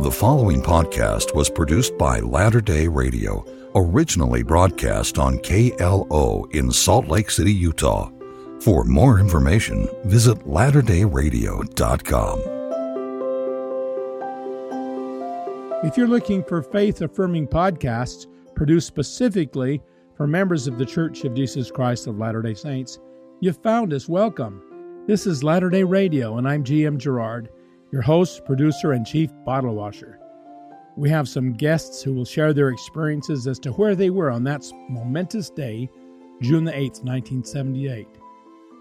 The following podcast was produced by Latter day Radio, originally broadcast on KLO in Salt Lake City, Utah. For more information, visit latterdayradio.com. If you're looking for faith affirming podcasts produced specifically for members of the Church of Jesus Christ of Latter day Saints, you've found us. Welcome. This is Latter day Radio, and I'm GM Gerard your host, producer, and chief bottle washer. We have some guests who will share their experiences as to where they were on that momentous day, June the 8th, 1978.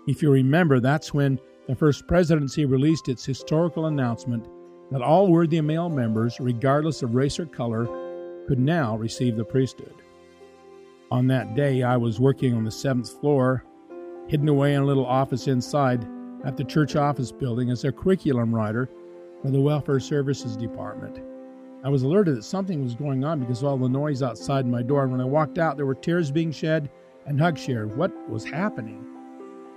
If you remember, that's when the First Presidency released its historical announcement that all worthy male members, regardless of race or color, could now receive the priesthood. On that day, I was working on the seventh floor, hidden away in a little office inside at the church office building as a curriculum writer for the Welfare Services Department. I was alerted that something was going on because of all the noise outside my door, and when I walked out, there were tears being shed and hugs shared. What was happening?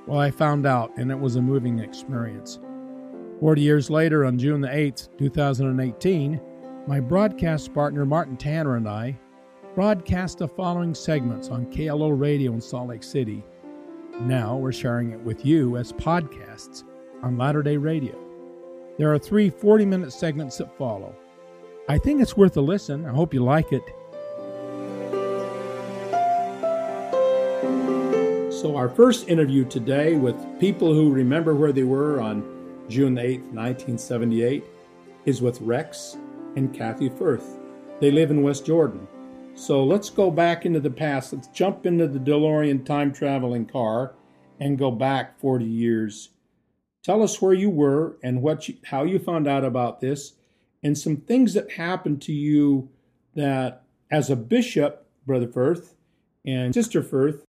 Well, I found out, and it was a moving experience. Forty years later, on June the 8th, 2018, my broadcast partner Martin Tanner and I broadcast the following segments on KLO Radio in Salt Lake City. Now we're sharing it with you as podcasts on Latter day Radio. There are three 40 minute segments that follow. I think it's worth a listen. I hope you like it. So, our first interview today with people who remember where they were on June 8, 1978, is with Rex and Kathy Firth. They live in West Jordan. So, let's go back into the past. Let's jump into the DeLorean time traveling car and go back 40 years Tell us where you were and what you, how you found out about this, and some things that happened to you that, as a bishop, Brother Firth and Sister Firth,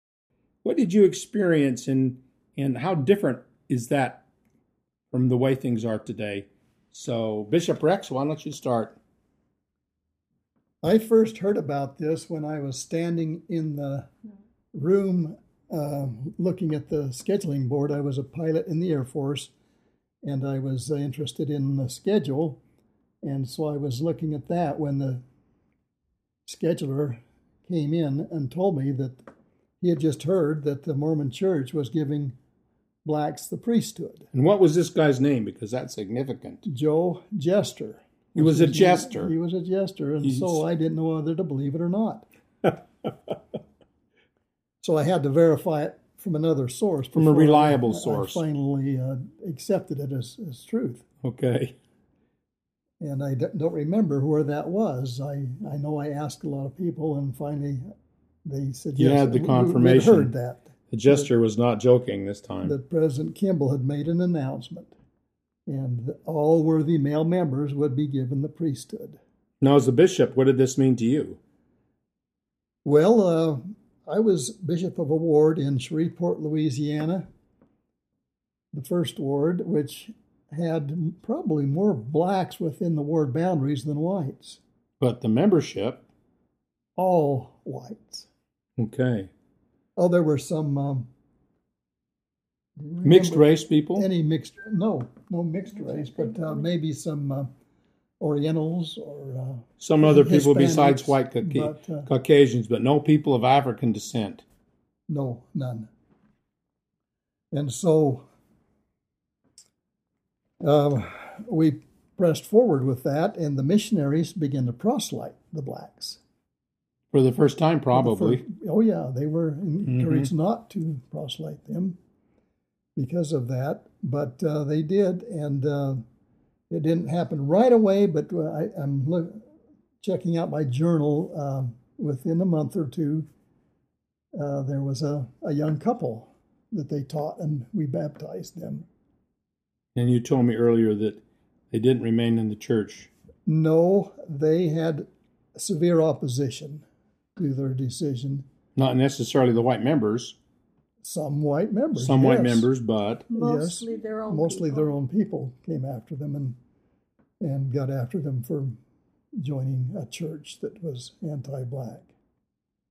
what did you experience, and and how different is that from the way things are today? So, Bishop Rex, why don't you start? I first heard about this when I was standing in the room uh, looking at the scheduling board. I was a pilot in the Air Force and I was uh, interested in the schedule. And so I was looking at that when the scheduler came in and told me that he had just heard that the Mormon church was giving blacks the priesthood. And what was this guy's name? Because that's significant. Joe Jester. He was a jester. He was a jester, and He's... so I didn't know whether to believe it or not. So I had to verify it from another source. From a reliable I, source. I finally uh, accepted it as, as truth. Okay. And I don't remember where that was. I, I know I asked a lot of people, and finally they said, You yes, had the confirmation. We, heard that. The jester was not joking this time. That President Kimball had made an announcement, and all worthy male members would be given the priesthood. Now, as a bishop, what did this mean to you? Well, uh, I was bishop of a ward in Shreveport, Louisiana, the first ward, which had probably more blacks within the ward boundaries than whites. But the membership? All whites. Okay. Oh, there were some. Um, mixed race people? Any mixed? No, no mixed race, but uh, maybe some uh, Orientals or uh, some other people besides white Cauca- but, uh, Caucasians, but no people of African descent. No, none. And so uh, we pressed forward with that, and the missionaries began to proselyte the blacks. For the first time, probably. First, oh, yeah, they were encouraged mm-hmm. not to proselyte them because of that, but uh, they did, and uh, it didn't happen right away, but uh, I, am look, checking out my journal. Uh, within a month or two, uh, there was a, a young couple that they taught, and we baptized them. And you told me earlier that they didn't remain in the church. No, they had severe opposition to their decision. Not necessarily the white members. Some white members. Some yes. white members, but mostly yes, their own. Mostly people. their own people came after them and and got after them for joining a church that was anti-black.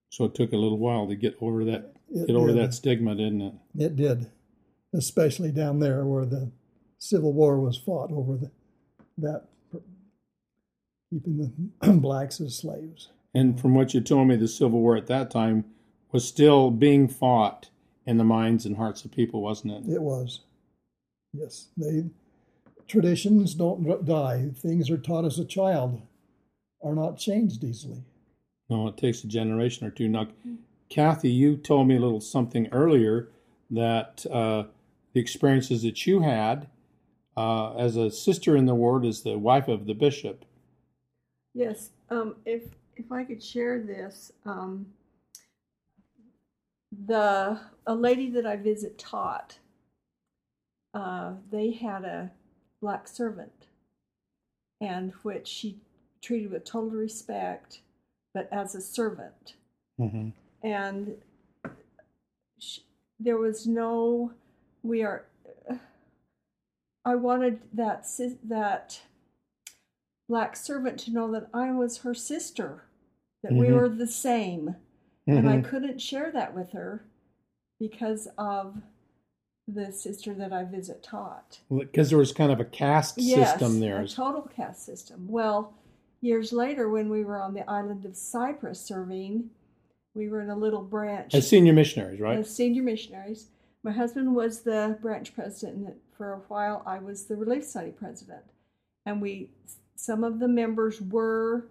So it took a little while to get over that it get over that stigma, didn't it? It did, especially down there where the Civil War was fought over the, that keeping the blacks as slaves. And from what you told me, the Civil War at that time was still being fought in the minds and hearts of people, wasn't it? It was. Yes, they traditions don't die. Things are taught as a child are not changed easily. No, it takes a generation or two. Now, Kathy, you told me a little something earlier that uh, the experiences that you had uh, as a sister in the ward, as the wife of the bishop. Yes, um, if if I could share this, um, the a lady that I visit taught. Uh, they had a black servant, and which she treated with total respect, but as a servant. Mm-hmm. And she, there was no, we are, I wanted that, that black servant to know that I was her sister, that mm-hmm. we were the same. Mm-hmm. And I mm-hmm. couldn't share that with her because of the sister that I visit taught. Because there was kind of a caste yes, system there. A total caste system. Well, years later, when we were on the island of Cyprus serving, we were in a little branch. As senior missionaries, right? As senior missionaries. My husband was the branch president, and for a while I was the Relief Society president. And we, some of the members were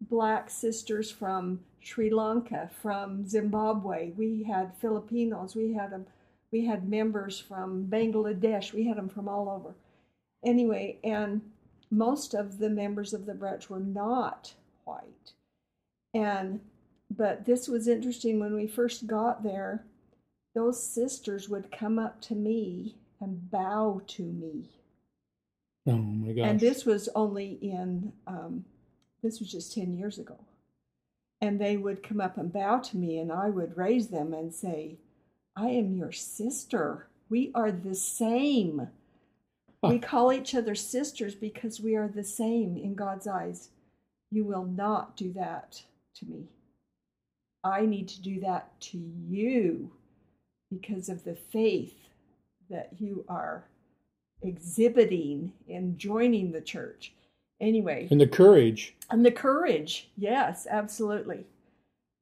black sisters from Sri Lanka, from Zimbabwe. We had Filipinos. We had them. We had members from Bangladesh. We had them from all over. Anyway, and most of the members of the branch were not white. And but this was interesting when we first got there, those sisters would come up to me and bow to me. Oh my gosh. And this was only in um, this was just 10 years ago. And they would come up and bow to me, and I would raise them and say, I am your sister. We are the same. We call each other sisters because we are the same in God's eyes. You will not do that to me. I need to do that to you because of the faith that you are exhibiting in joining the church. Anyway. And the courage. And the courage. Yes, absolutely.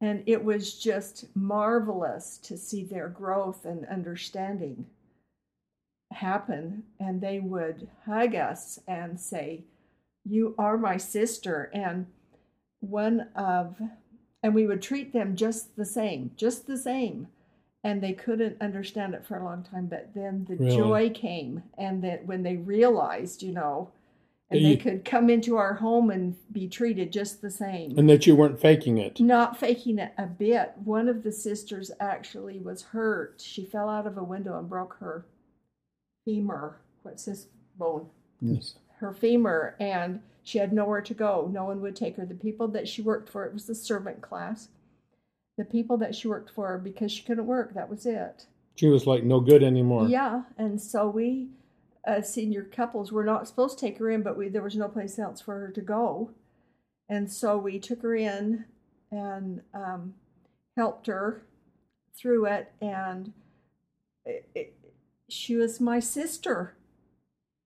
And it was just marvelous to see their growth and understanding happen and they would hug us and say you are my sister and one of and we would treat them just the same just the same and they couldn't understand it for a long time but then the really? joy came and that when they realized you know and you, they could come into our home and be treated just the same and that you weren't faking it not faking it a bit one of the sisters actually was hurt she fell out of a window and broke her femur. What's this bone? Yes. Her femur, and she had nowhere to go. No one would take her. The people that she worked for, it was the servant class. The people that she worked for, because she couldn't work, that was it. She was like no good anymore. Yeah, and so we, uh, senior couples, were not supposed to take her in, but we there was no place else for her to go, and so we took her in and um, helped her through it, and it, it, she was my sister.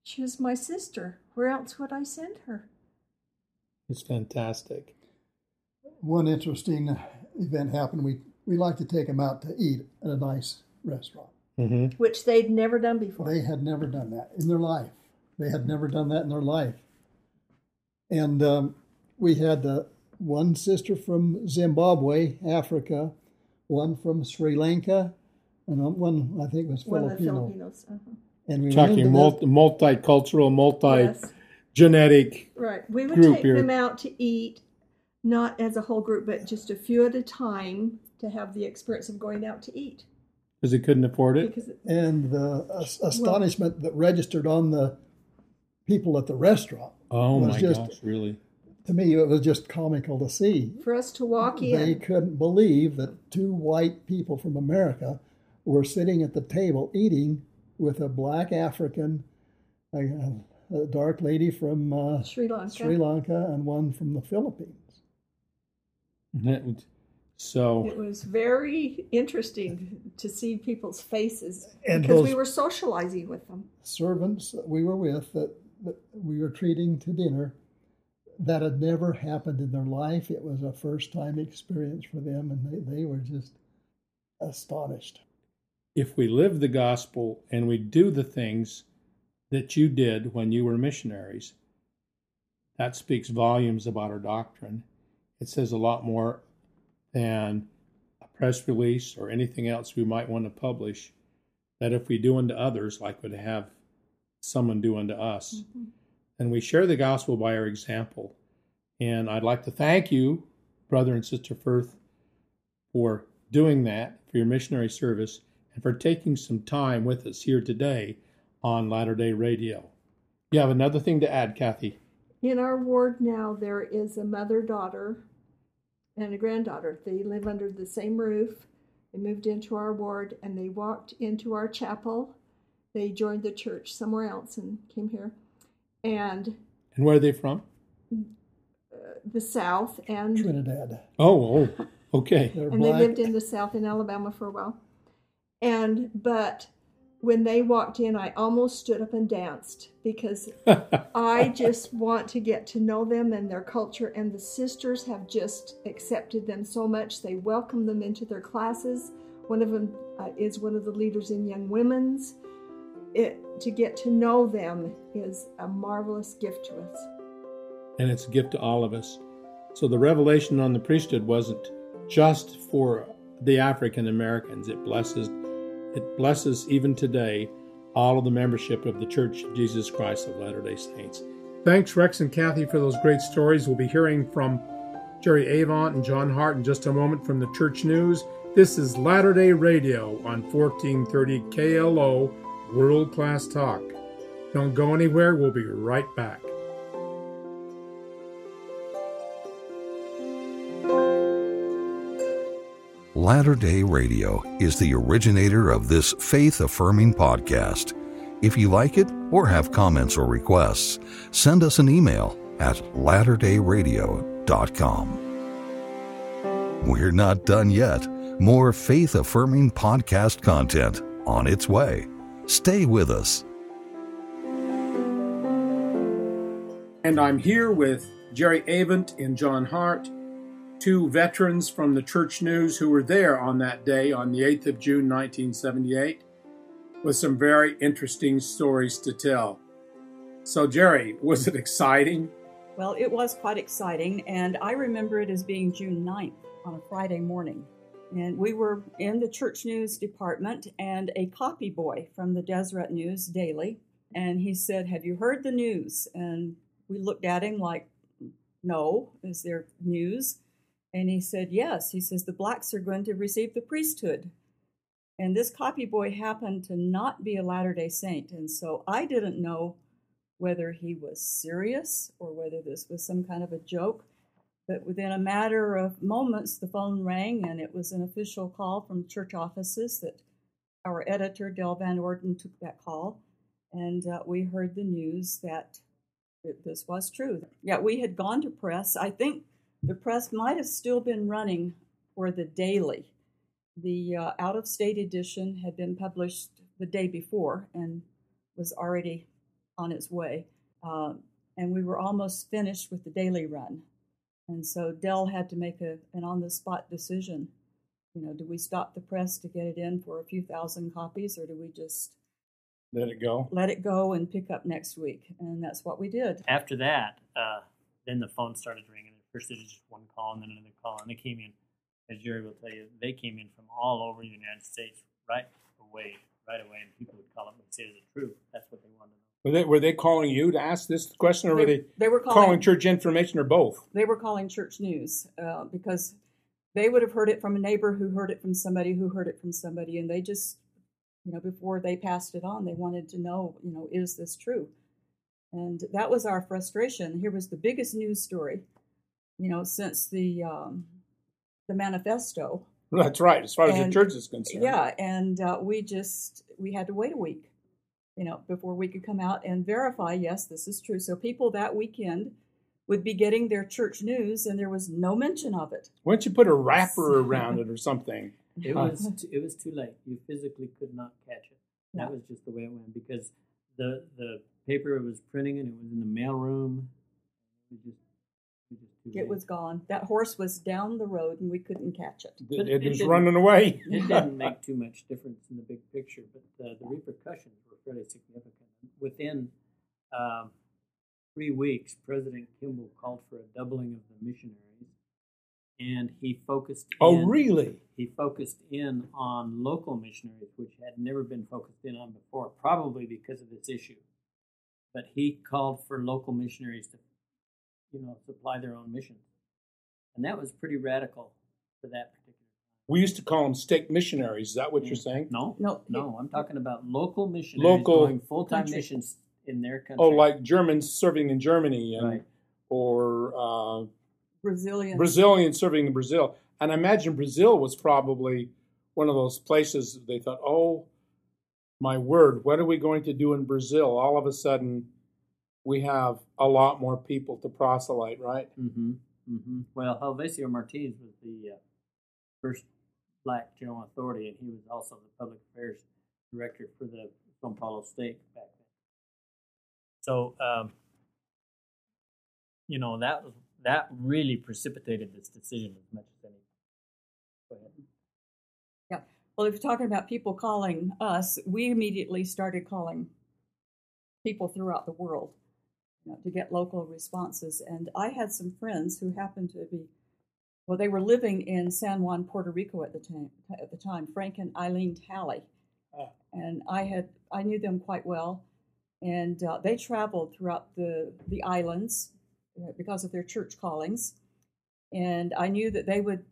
She was my sister. Where else would I send her? It's fantastic. One interesting event happened. We we like to take them out to eat at a nice restaurant, mm-hmm. which they'd never done before. They had never done that in their life. They had never done that in their life. And um, we had uh, one sister from Zimbabwe, Africa, one from Sri Lanka, and one I think was One Filipino. Of the Filipinos. Uh-huh. And we talking multi- multicultural, multi yes. genetic. Right. We would take here. them out to eat, not as a whole group, but just a few at a time to have the experience of going out to eat. Because they couldn't afford it. Because it, and the uh, astonishment well, that registered on the people at the restaurant. Oh my just, gosh! Really? To me, it was just comical to see. For us to walk in, they couldn't believe that two white people from America were sitting at the table eating with a black African, a, a dark lady from uh, Sri Lanka, Sri Lanka, and one from the Philippines. So it was very interesting to see people's faces and because we were socializing with them. Servants that we were with that, that we were treating to dinner that had never happened in their life. It was a first time experience for them, and they, they were just astonished. If we live the gospel and we do the things that you did when you were missionaries, that speaks volumes about our doctrine. It says a lot more than a press release or anything else we might want to publish. That if we do unto others like we'd have someone do unto us, mm-hmm. and we share the gospel by our example. And I'd like to thank you, brother and sister Firth, for doing that, for your missionary service, and for taking some time with us here today on Latter day Radio. You have another thing to add, Kathy? In our ward now, there is a mother daughter and a granddaughter. They live under the same roof. They moved into our ward and they walked into our chapel. They joined the church somewhere else and came here. And and where are they from? Uh, the South and Trinidad. Oh, oh okay. and they lived in the South in Alabama for a while. And but when they walked in, I almost stood up and danced because I just want to get to know them and their culture. And the sisters have just accepted them so much. They welcome them into their classes. One of them uh, is one of the leaders in Young Women's. It, to get to know them is a marvelous gift to us. And it's a gift to all of us. So the revelation on the priesthood wasn't just for the African Americans, it blesses it blesses even today all of the membership of the Church of Jesus Christ of Latter day Saints. Thanks, Rex and Kathy, for those great stories. We'll be hearing from Gerry Avant and John Hart in just a moment from the Church News. This is Latter day Radio on 1430 KLO World Class Talk. Don't go anywhere, we'll be right back. Latter day Radio is the originator of this faith affirming podcast. If you like it or have comments or requests, send us an email at latterDayRadio.com. We're not done yet. More faith affirming podcast content on its way. Stay with us. And I'm here with Gerry Avant and John Hart two veterans from the Church News who were there on that day, on the 8th of June 1978, with some very interesting stories to tell. So, Gerry, was it exciting? Well, it was quite exciting, and I remember it as being June 9th on a Friday morning. And we were in the church news department, and a copy boy from the Deseret News Daily, and he said, Have you heard the news? And we looked at him like, No, is there news? And he said, Yes. He says, The blacks are going to receive the priesthood. And this copy boy happened to not be a Latter day Saint. And so I didn't know whether he was serious or whether this was some kind of a joke. But within a matter of moments, the phone rang, and it was an official call from church offices that our editor, Dell Van Orden, took that call. And uh, we heard the news that it, this was true. Yeah, we had gone to press. I think the press might have still been running for the daily. The uh, out of state edition had been published the day before and was already on its way. Uh, and we were almost finished with the daily run. And so Dell had to make a, an on the spot decision. You know, do we stop the press to get it in for a few thousand copies or do we just let it go? Let it go and pick up next week. And that's what we did. After that, uh, then the phone started ringing First, it was just one call and then another call, and they came in, as Gerry will tell you, they came in from all over the United States right away, right away, and people would call up and say, "Is it true?" That's what they wanted to know. Were they were they calling you to ask this question, or they, were they they were calling, calling church information, or both? They were calling church news uh, because they would have heard it from a neighbor who heard it from somebody who heard it from somebody, and they just, you know, before they passed it on, they wanted to know, you know, is this true? And that was our frustration. Here was the biggest news story you know, since the um, the manifesto. That's right, as far as the church is concerned. Yeah, and uh, we just we had to wait a week, you know, before we could come out and verify. Yes, this is true. So people that weekend would be getting their church news, and there was no mention of it. Why don't you put a wrapper around it or something? It was too, it was too late. You physically could not catch it. That was just the way it went because the the paper was printing and it was in the mail room. It was just too It was gone. That horse was down the road, and we couldn't catch it. But It it was running away. it didn't make too much difference in the big picture, but uh, the repercussions were fairly significant. Within um, three weeks, President Kimball called for a doubling of the missionaries, and he focused. Oh, in, really? He focused in on local missionaries, which had never been focused in on before, probably because of this issue. But he called for local missionaries to, you know, supply their own missions, and that was pretty radical for that particular. We used to call them stake missionaries. Is that what you're saying? No, No, no, I'm talking about local missionaries Local doing full-time country. missions in their country. Oh, like Germans serving in Germany and Right. or uh, Brazilian. Brazilians serving in Brazil. And I imagine Brazil was probably one of those places they thought, oh, my word, what are we going to do in Brazil? All of a sudden, we have a lot more people to proselyte, right? Mm-hmm. Mm-hmm. Well, Helvecio Martins was the uh, first black general authority, and he was also the public affairs director for the São Paulo stake back then. So, um, you know, that was that really precipitated this decision as much as any. Go ahead. Yeah. Well, if you're talking about people calling us, we immediately started calling people throughout the world you know, to get local responses. And I had some friends who happened to be, well, they were living in San Juan, Puerto Rico at the time. At the time, Frank and Eileen Talley, Ah. and I had I knew them quite well, and uh, they traveled throughout the the islands uh, because of their church callings, and I knew that they would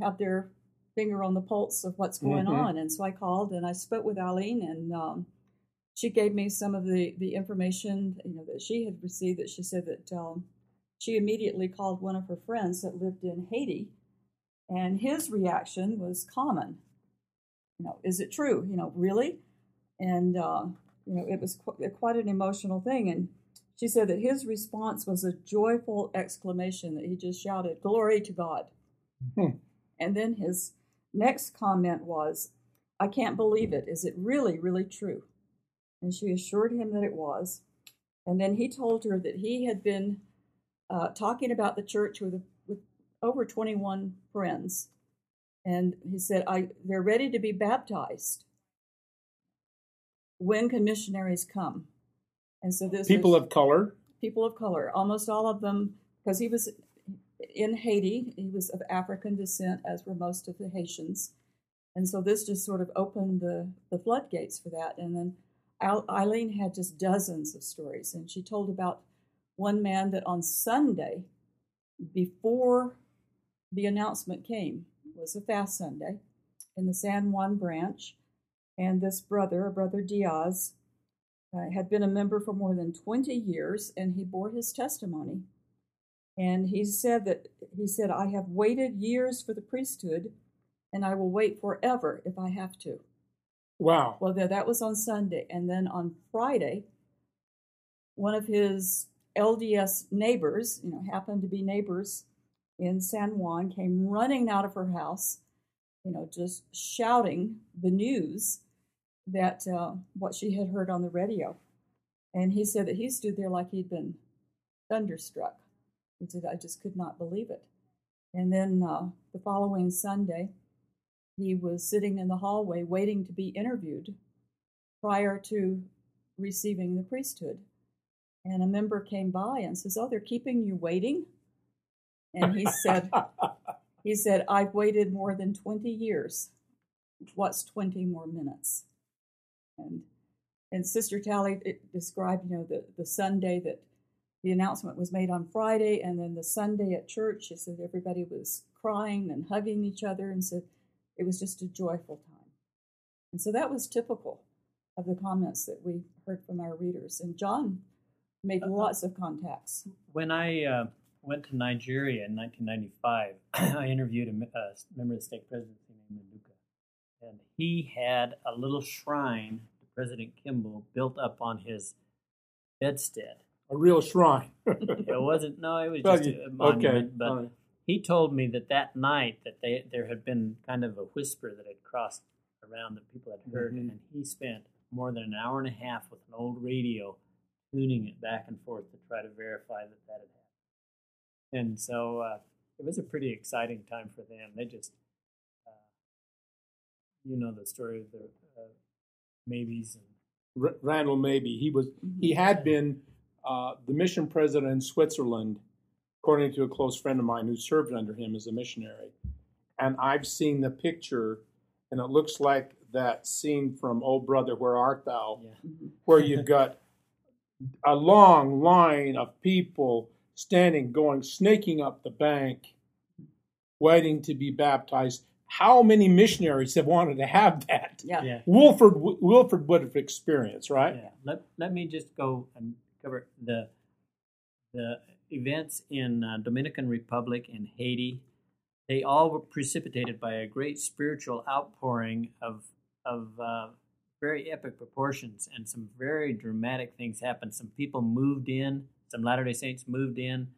have their finger on the pulse of what's going Mhm. on. And so I called and I spoke with Eileen, and um, she gave me some of the, the information you know that she had received. That she said that um, she immediately called one of her friends that lived in Haiti, and his reaction was common. You know, is it true? You know, really? And uh, you know, it was qu- quite an emotional thing. And she said that his response was a joyful exclamation that he just shouted, "Glory to God!" Hmm. And then his next comment was, I can't believe it. Is it really, really true? And she assured him that it was. And then he told her that he had been uh, talking about the church with, with over 21 friends. And he said, I, they're ready to be baptized. When can missionaries come? And so this People was, of color. people of color, almost all of them, because he was in Haiti, he was of African descent, as were most of the Haitians. And so this just sort of opened the, the floodgates for that. And then Eileen had just dozens of stories. And she told about one man that on Sunday, before the announcement came, was a fast Sunday in the San Juan branch. And this brother, Brother Diaz, uh, had been a member for more than 20 years, and he bore his testimony. And he said that he said, I have waited years for the priesthood, and I will wait forever if I have to. Wow. Well, that was on Sunday. And then on Friday, one of his LDS neighbors, you know, happened to be neighbors in San Juan, came running out of her house, you know, just shouting the news that uh, what she had heard on the radio. And he said that he stood there like he'd been thunderstruck. He said, I just could not believe it. And then uh, the following Sunday, he was sitting in the hallway waiting to be interviewed prior to receiving the priesthood. And a member came by and says, Oh, they're keeping you waiting? And he said, he said, I've waited more than 20 years. What's 20 more minutes? And and Sister Talley described, you know, the, the Sunday that the announcement was made on Friday, and then the Sunday at church, she said everybody was crying and hugging each other, and said it was just a joyful time. And so that was typical of the comments that we heard from our readers. And John made lots of contacts. When I uh, went to Nigeria in 1995, I interviewed a, a member of the stake presidency named Nduka. And he had a little shrine to President Kimball built up on his bedstead. A real shrine. It wasn't, no, it was just you- a monument. okay. But all right. He told me that that night that they there had been kind of a whisper that had crossed around that people had heard, Mhm. and he spent more than an hour and a half with an old radio tuning it back and forth to try to verify that that had happened. and so uh, it was a pretty exciting time for them. They just, uh, you know, the story of the uh, Mabeys and R- Rendell Mabey. He was he had been uh, the mission president in Switzerland, according to a close friend of mine who served under him as a missionary. And I've seen the picture, and it looks like that scene from "Oh Brother, Where Art Thou," yeah. where you've got a long line of people standing, going, snaking up the bank, waiting to be baptized. How many missionaries have wanted to have that? Yeah. yeah. Wilford Wilford would have experienced, right? Yeah. Let, let me just go and cover the the events in uh, Dominican Republic and Haiti. They all were precipitated by a great spiritual outpouring of of uh, very epic proportions, and some very dramatic things happened. Some people moved in. Some Latter Day Saints moved in.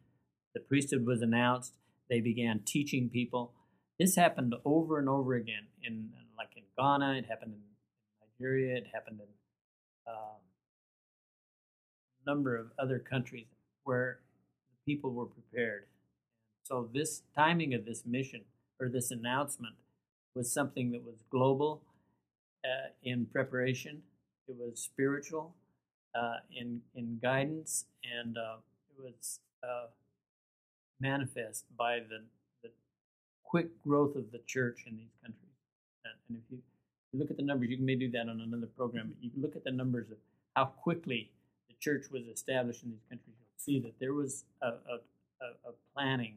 The priesthood was announced. They began teaching people. This happened over and over again in like in Ghana. It happened in Nigeria. It happened in um, number of other countries where people were prepared. So this timing of this mission or this announcement was something that was global uh, in preparation. It was spiritual uh, in in guidance, and uh, it was uh, manifest by the the quick growth of the church in these countries. And, if you, you look at the numbers, you can may do that on another program. But you look at the numbers of how quickly the church was established in these countries. You'll see that there was a, a, a, a planning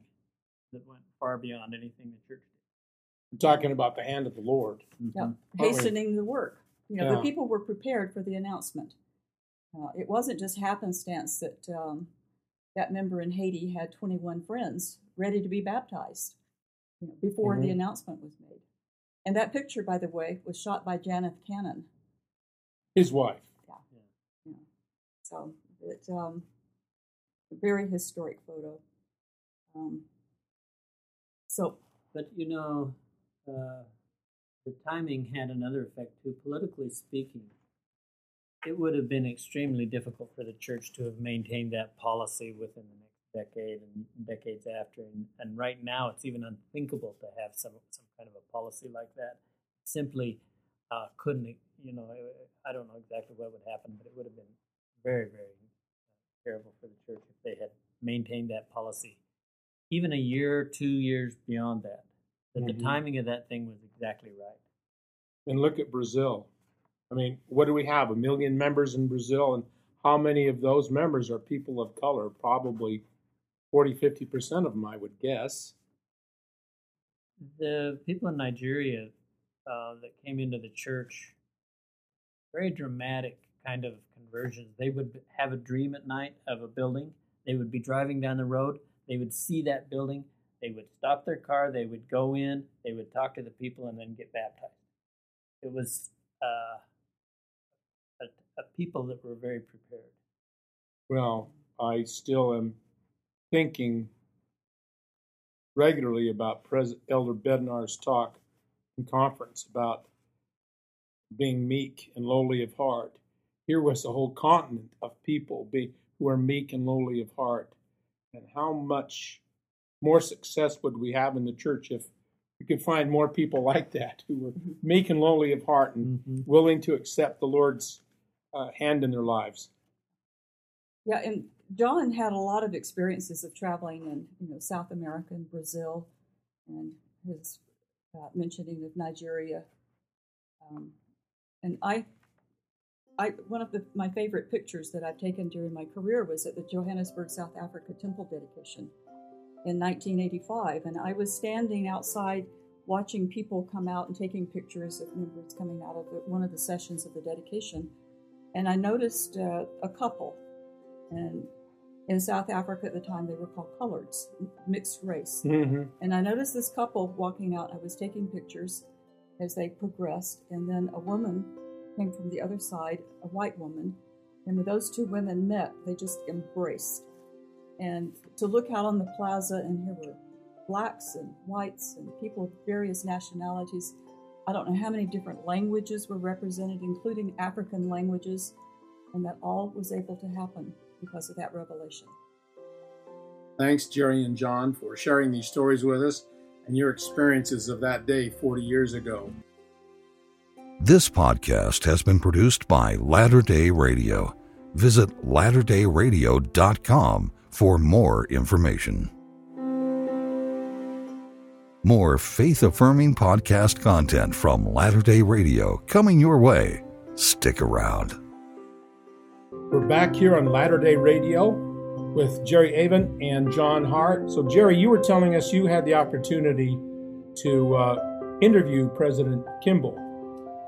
that went far beyond anything the church I'm talking about the hand of the Lord. did. Yeah, Mhm. hastening the work. You know, Yeah. the people were prepared for the announcement. Uh, it wasn't just happenstance that um, that member in Haiti had 21 friends ready to be baptized you know, before the Mhm. announcement was made. And that picture, by the way, was shot by Janath Cannon. His wife. You know. So it's um, a very historic photo. Um, so But you know, uh, the timing had another effect too. Politically speaking, it would have been extremely difficult for the church to have maintained that policy within the next decade and decades after. And, and right now, it's even unthinkable to have some some kind of a policy like that. Simply uh, couldn't. You know, I don't know exactly what would happen, but it would have been very, very terrible for the church if they had maintained that policy even a year, two years beyond that. That Mhm. the timing of that thing was exactly right. And look at Brazil. I mean, what do we have? A million members in Brazil, and how many of those members are people of color? Probably 40, 50% of them, I would guess. The people in Nigeria uh, that came into the church, very dramatic kind of conversions. They would have a dream at night of a building. They would be driving down the road. They would see that building. They would stop their car. They would go in. They would talk to the people and then get baptized. It was uh, a, a people that were very prepared. Well, I still am thinking regularly about Pres- Elder Bednar's talk in conference about being meek and lowly of heart. Here was a whole continent of people be, who are meek and lowly of heart. And how much more success would we have in the church if we could find more people like that who were meek and lowly of heart and willing to accept the Lord's uh, hand in their lives? Yeah, and John had a lot of experiences of traveling in you know South America and Brazil, and his uh, mentioning of Nigeria. Um, and I, I one of the, my favorite pictures that I've taken during my career was at the Johannesburg, South Africa temple dedication in 1985, and I was standing outside watching people come out and taking pictures of members coming out of the, one of the sessions of the dedication, and I noticed uh, a couple and in South Africa at the time they were called coloreds, mixed race. Mm-hmm. And I noticed this couple walking out. I was taking pictures as they progressed, and then a woman came from the other side, a white woman, and when those two women met, they just embraced. And to look out on the plaza, and here were blacks and whites and people of various nationalities. I don't know how many different languages were represented, including African languages, and that all was able to happen because of that revelation. Thanks, Gerry and John, for sharing these stories with us and your experiences of that day 40 years ago. This podcast has been produced by Latter day Radio. Visit latterDayRadio.com for more information. More faith affirming podcast content from Latter day Radio coming your way. Stick around. We're back here on Latter day Radio with Gerry Avant and John Hart. So, Gerry, you were telling us you had the opportunity to uh, interview President Kimball.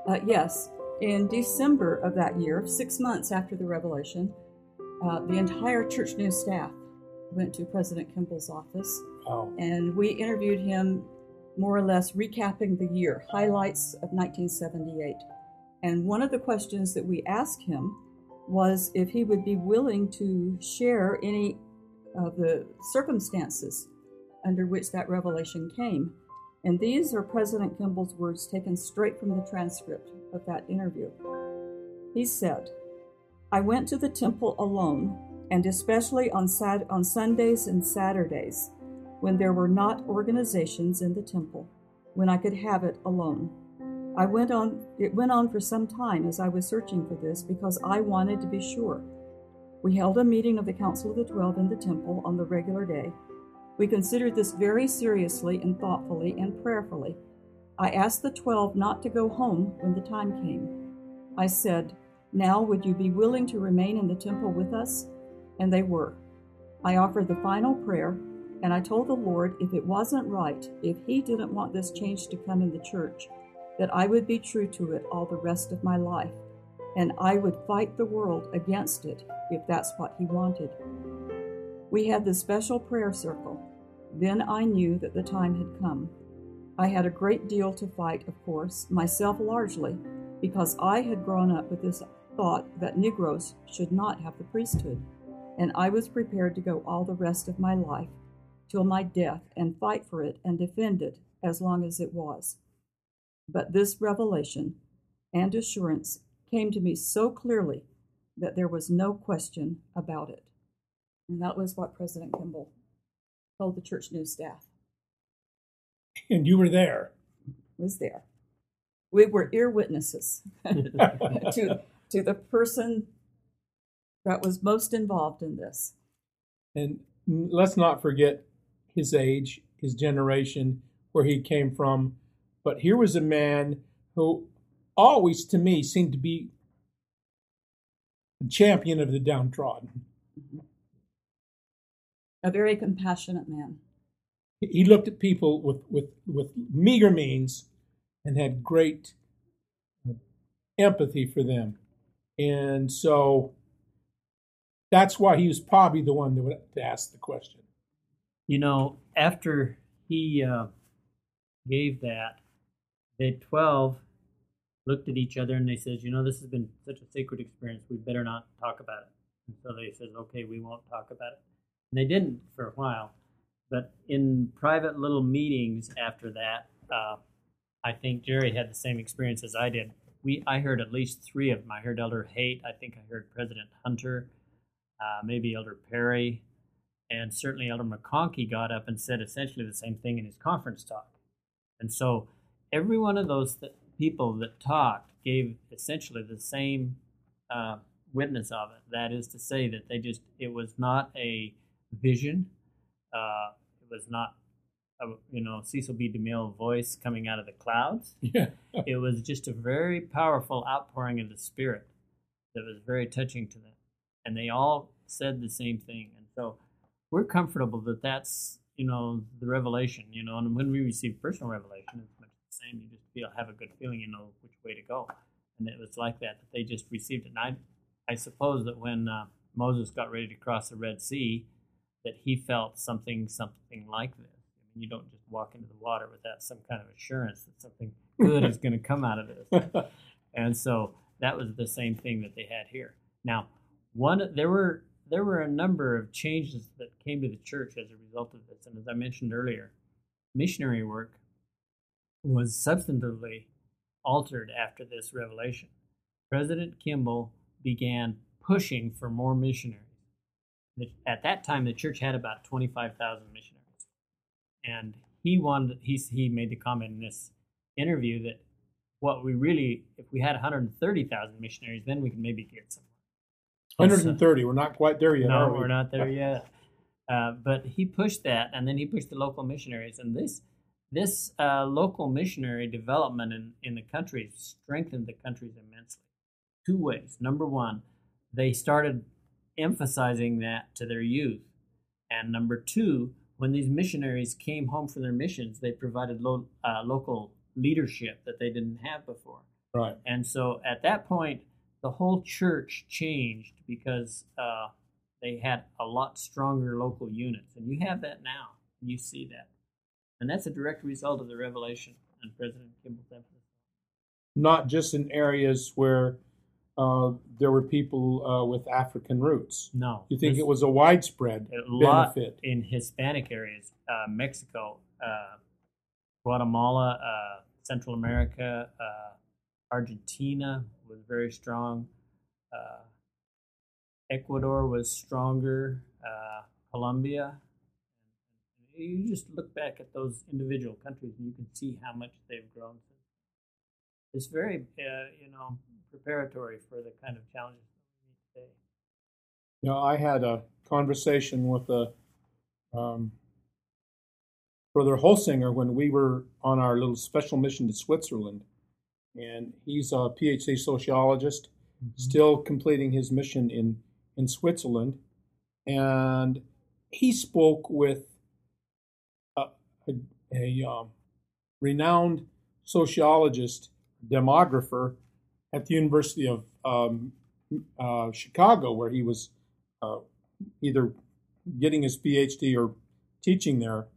Uh, yes, in December of that year, six months after the revelation, uh, the entire Church News staff went to President Kimball's office, Oh, and we interviewed him more or less recapping the year, highlights of 1978. And one of the questions that we asked him was if he would be willing to share any of the circumstances under which that revelation came. And these are President Kimball's words taken straight from the transcript of that interview. He said, I went to the temple alone, and especially on, Sat- on Sundays and Saturdays, when there were not organizations in the temple, when I could have it alone. I went on it went on for some time as I was searching for this because I wanted to be sure. We held a meeting of the Council of the Twelve in the temple on the regular day. We considered this very seriously and thoughtfully and prayerfully. I asked the twelve not to go home when the time came. I said, Now would you be willing to remain in the temple with us? And they were. I offered the final prayer, and I told the Lord if it wasn't right, if He didn't want this change to come in the church, that I would be true to it all the rest of my life, and I would fight the world against it if that's what He wanted. We had the special prayer circle. Then I knew that the time had come. I had a great deal to fight, of course, myself largely, because I had grown up with this thought that Negroes should not have the priesthood, and I was prepared to go all the rest of my life, till my death, and fight for it and defend it as long as it was. But this revelation and assurance came to me so clearly that there was no question about it. And that was what President Kimball told the church news staff. and you were there. Was there. We were ear witnesses to, to the person that was most involved in this. And let's not forget his age, his generation, where he came from. But here was a man who always, to me, seemed to be the champion of the downtrodden. Mm-hmm. A very compassionate man. He looked at people with, with, with meager means and had great empathy for them. And so that's why he was probably the one that would to ask the question. You know, after he uh, gave that, the 12 looked at each other and they said, you know, this has been such a sacred experience, we better not talk about it. And so they said, okay, we won't talk about it. And they didn't for a while. But in private little meetings after that, uh, I think Gerry had the same experience as I did. We, I heard at least three of them. I heard Elder Haight. I think I heard President Hunter, uh, maybe Elder Perry, and certainly Elder McConkie got up and said essentially the same thing in his conference talk. And so every one of those th- people that talked gave essentially the same uh, witness of it. That is to say that they just, it was not a vision. Uh, it was not, a, you know, Cecil B. DeMille voice coming out of the clouds. Yeah. it was just a very powerful outpouring of the Spirit that was very touching to them. And they all said the same thing. And so we're comfortable that that's, you know, the revelation, you know, and when we receive personal revelation, it's much the same. You just feel, have a good feeling, you know, which way to go. And it was like that, that they just received it. And I, I suppose that when uh, Moses got ready to cross the Red Sea, that he felt something, something like this. I mean, you don't just walk into the water without some kind of assurance that something good is going to come out of this. And so that was the same thing that they had here. Now, one there were there were a number of changes that came to the church as a result of this, and as I mentioned earlier, missionary work was substantively altered after this revelation. President Kimball began pushing for more missionaries. At that time the church had about 25,000 missionaries, and he wanted he he made the comment in this interview that what we really if we had 130,000 missionaries, then we could maybe get some. 130. We're not quite there yet. No, are we? we're not there yet. Uh, but he pushed that, and then he pushed the local missionaries, and this this uh, local missionary development in, in the country strengthened the countries immensely. Two ways. Number one, they started emphasizing that to their youth, and number two, when these missionaries came home from their missions, they provided lo- uh, local leadership that they didn't have before. Right. And so at that point, the whole church changed because uh, they had a lot stronger local units. And you have that now. You see that. And that's a direct result of the revelation and President Kimball's emphasis. Not just in areas where uh, there were people uh, with African roots. No. You think it was a widespread a benefit? in Hispanic areas, uh, Mexico, uh, Guatemala, uh, Central America, uh, Argentina was very strong. Uh, Ecuador was stronger. Uh, Colombia. You just look back at those individual countries, and you can see how much they've grown. It's very, uh, you know, preparatory for the kind of challenges that we meet today. You know, I had a conversation with a um, brother Holsinger when we were on our little special mission to Switzerland, and he's a PhD sociologist, still completing his mission in in Switzerland, and he spoke with a, a, a um, renowned sociologist, demographer at the University of um, uh, Chicago, where he was uh, either getting his PhD or teaching there.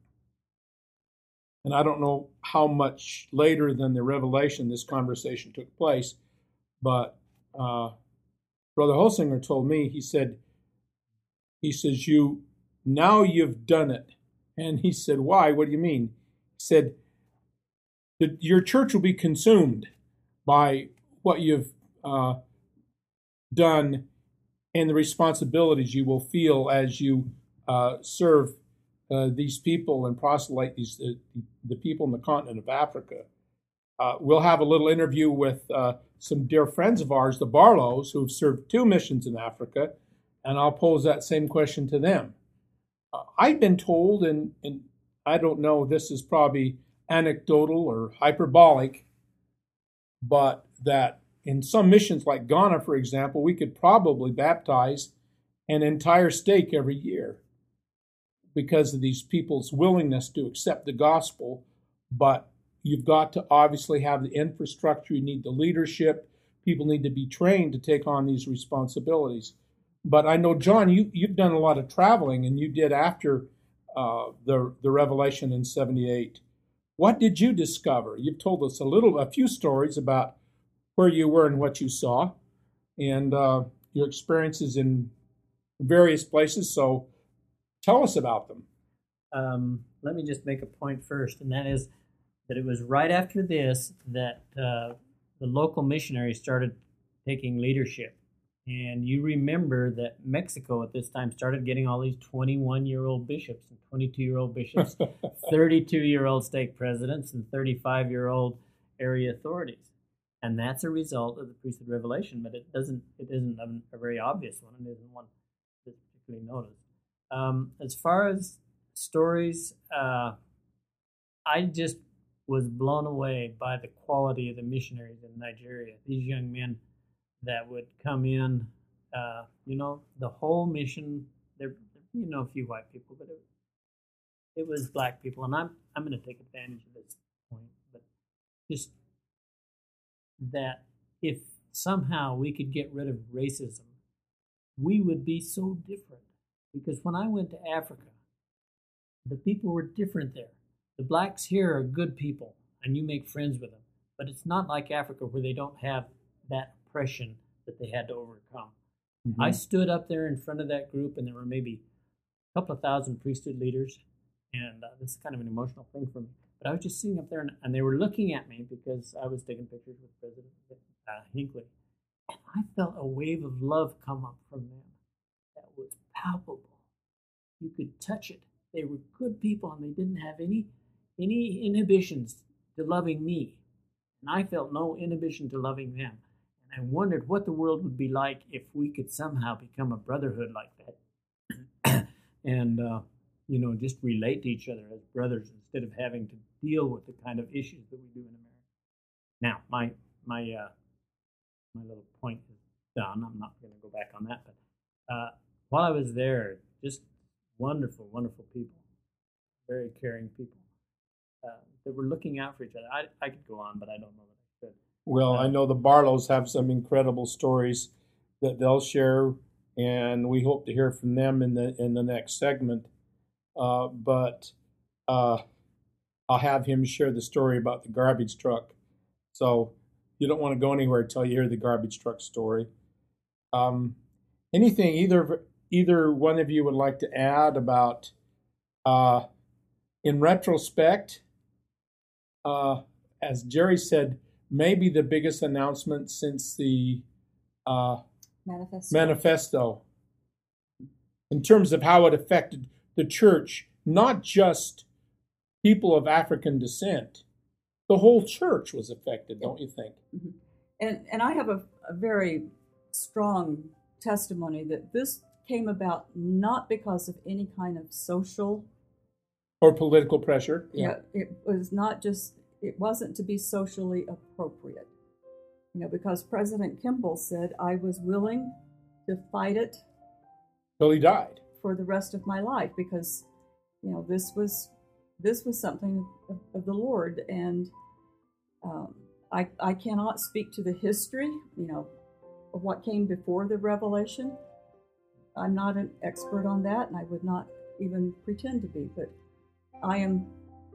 And I don't know how much later than the revelation this conversation took place, but uh, Brother Holsinger told me, he said, he says, you, now you've done it. And he said, why? What do you mean? He said, your church will be consumed by what you've uh, done and the responsibilities you will feel as you uh, serve uh, these people and proselyte these uh, the people in the continent of Africa. Uh, we'll have a little interview with uh, some dear friends of ours, the Barlows, who've served two missions in Africa, and I'll pose that same question to them. Uh, I've been told, and, and I don't know, this is probably anecdotal or hyperbolic, but that in some missions like Ghana, for example, we could probably baptize an entire stake every year because of these people's willingness to accept the gospel. But you've got to obviously have the infrastructure, you need the leadership, people need to be trained to take on these responsibilities. But I know, John, you, you've done a lot of traveling, and you did after uh, the, the revelation in 78. What did you discover? You've told us a little, a few stories about where you were and what you saw, and uh, your experiences in various places. So tell us about them. um, let me just make a point first, and that is that it was right after this that uh, the local missionaries started taking leadership. And you remember that Mexico at this time started getting all these 21 year old bishops and 22 year old bishops, 32 year old stake presidents, and 35 year old area authorities. And that's a result of the priesthood revelation, but it doesn't. It isn't a, a very obvious one. It isn't one that's particularly noticed. Um, as far as stories, uh, I just was blown away by the quality of the missionaries in Nigeria. These young men that would come in, uh, you know, the whole mission. There, you know, a few white people, but it, it was black people, and I'm I'm going to take advantage of this point, but just that if somehow we could get rid of racism, we would be so different. Because when I went to Africa, the people were different there. The blacks here are good people, and you make friends with them. But it's not like Africa where they don't have that oppression that they had to overcome. I stood up there in front of that group, and there were maybe a couple of thousand priesthood leaders, and uh, this is kind of an emotional thing for me. But I was just sitting up there, and, and they were looking at me because I was taking pictures with President uh, Hinckley, and I felt a wave of love come up from them that was palpable. you could touch it. They were good people and they didn't have any any inhibitions to loving me. And I felt no inhibition to loving them. And I wondered what the world would be like if we could somehow become a brotherhood like that. and, uh, you know, just relate to each other as brothers instead of having to deal with the kind of issues that we do in America. Now, my, my, uh, my little point is done. I'm not going to go back on that. But uh, while I was there, just wonderful, wonderful people, very caring people uh, that were looking out for each other. I, I could go on, but I don't know that I could. Well, I know the Barlows have some incredible stories that they'll share, and we hope to hear from them in the in the next segment. Uh, but uh, I'll have him share the story about the garbage truck. So you don't want to go anywhere until you hear the garbage truck story. Um, anything either either one of you would like to add about, uh, in retrospect, uh, as Gerry said, maybe the biggest announcement since the uh, Manifesto. manifesto in terms of how it affected the church, not just people of African descent. The whole church was affected, don't you think? Mm-hmm. And and I have a, a very strong testimony that this came about not because of any kind of social Or political pressure. yeah. it was not just it wasn't to be socially appropriate you know because president kimball said i was willing to fight it Till he died. for the rest of my life because you know this was this was something of, of the lord and um, I, I cannot speak to the history you know of what came before the revelation i'm not an expert on that and i would not even pretend to be but i am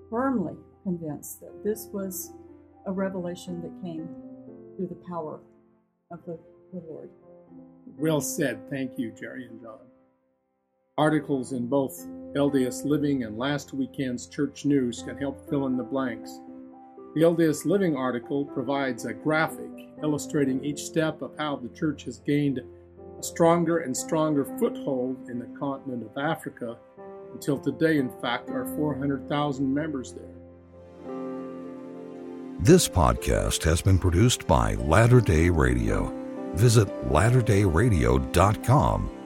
firmly convinced that this was a revelation that came through the power of the, the lord Well said. Thank you, Gerry and John. Articles in both LDS Living and last weekend's Church News can help fill in the blanks. The LDS Living article provides a graphic illustrating each step of how the church has gained a stronger and stronger foothold in the continent of Africa until today, in fact, are 400,000 members there. This podcast has been produced by Latter day Radio. Visit latterdayradiocom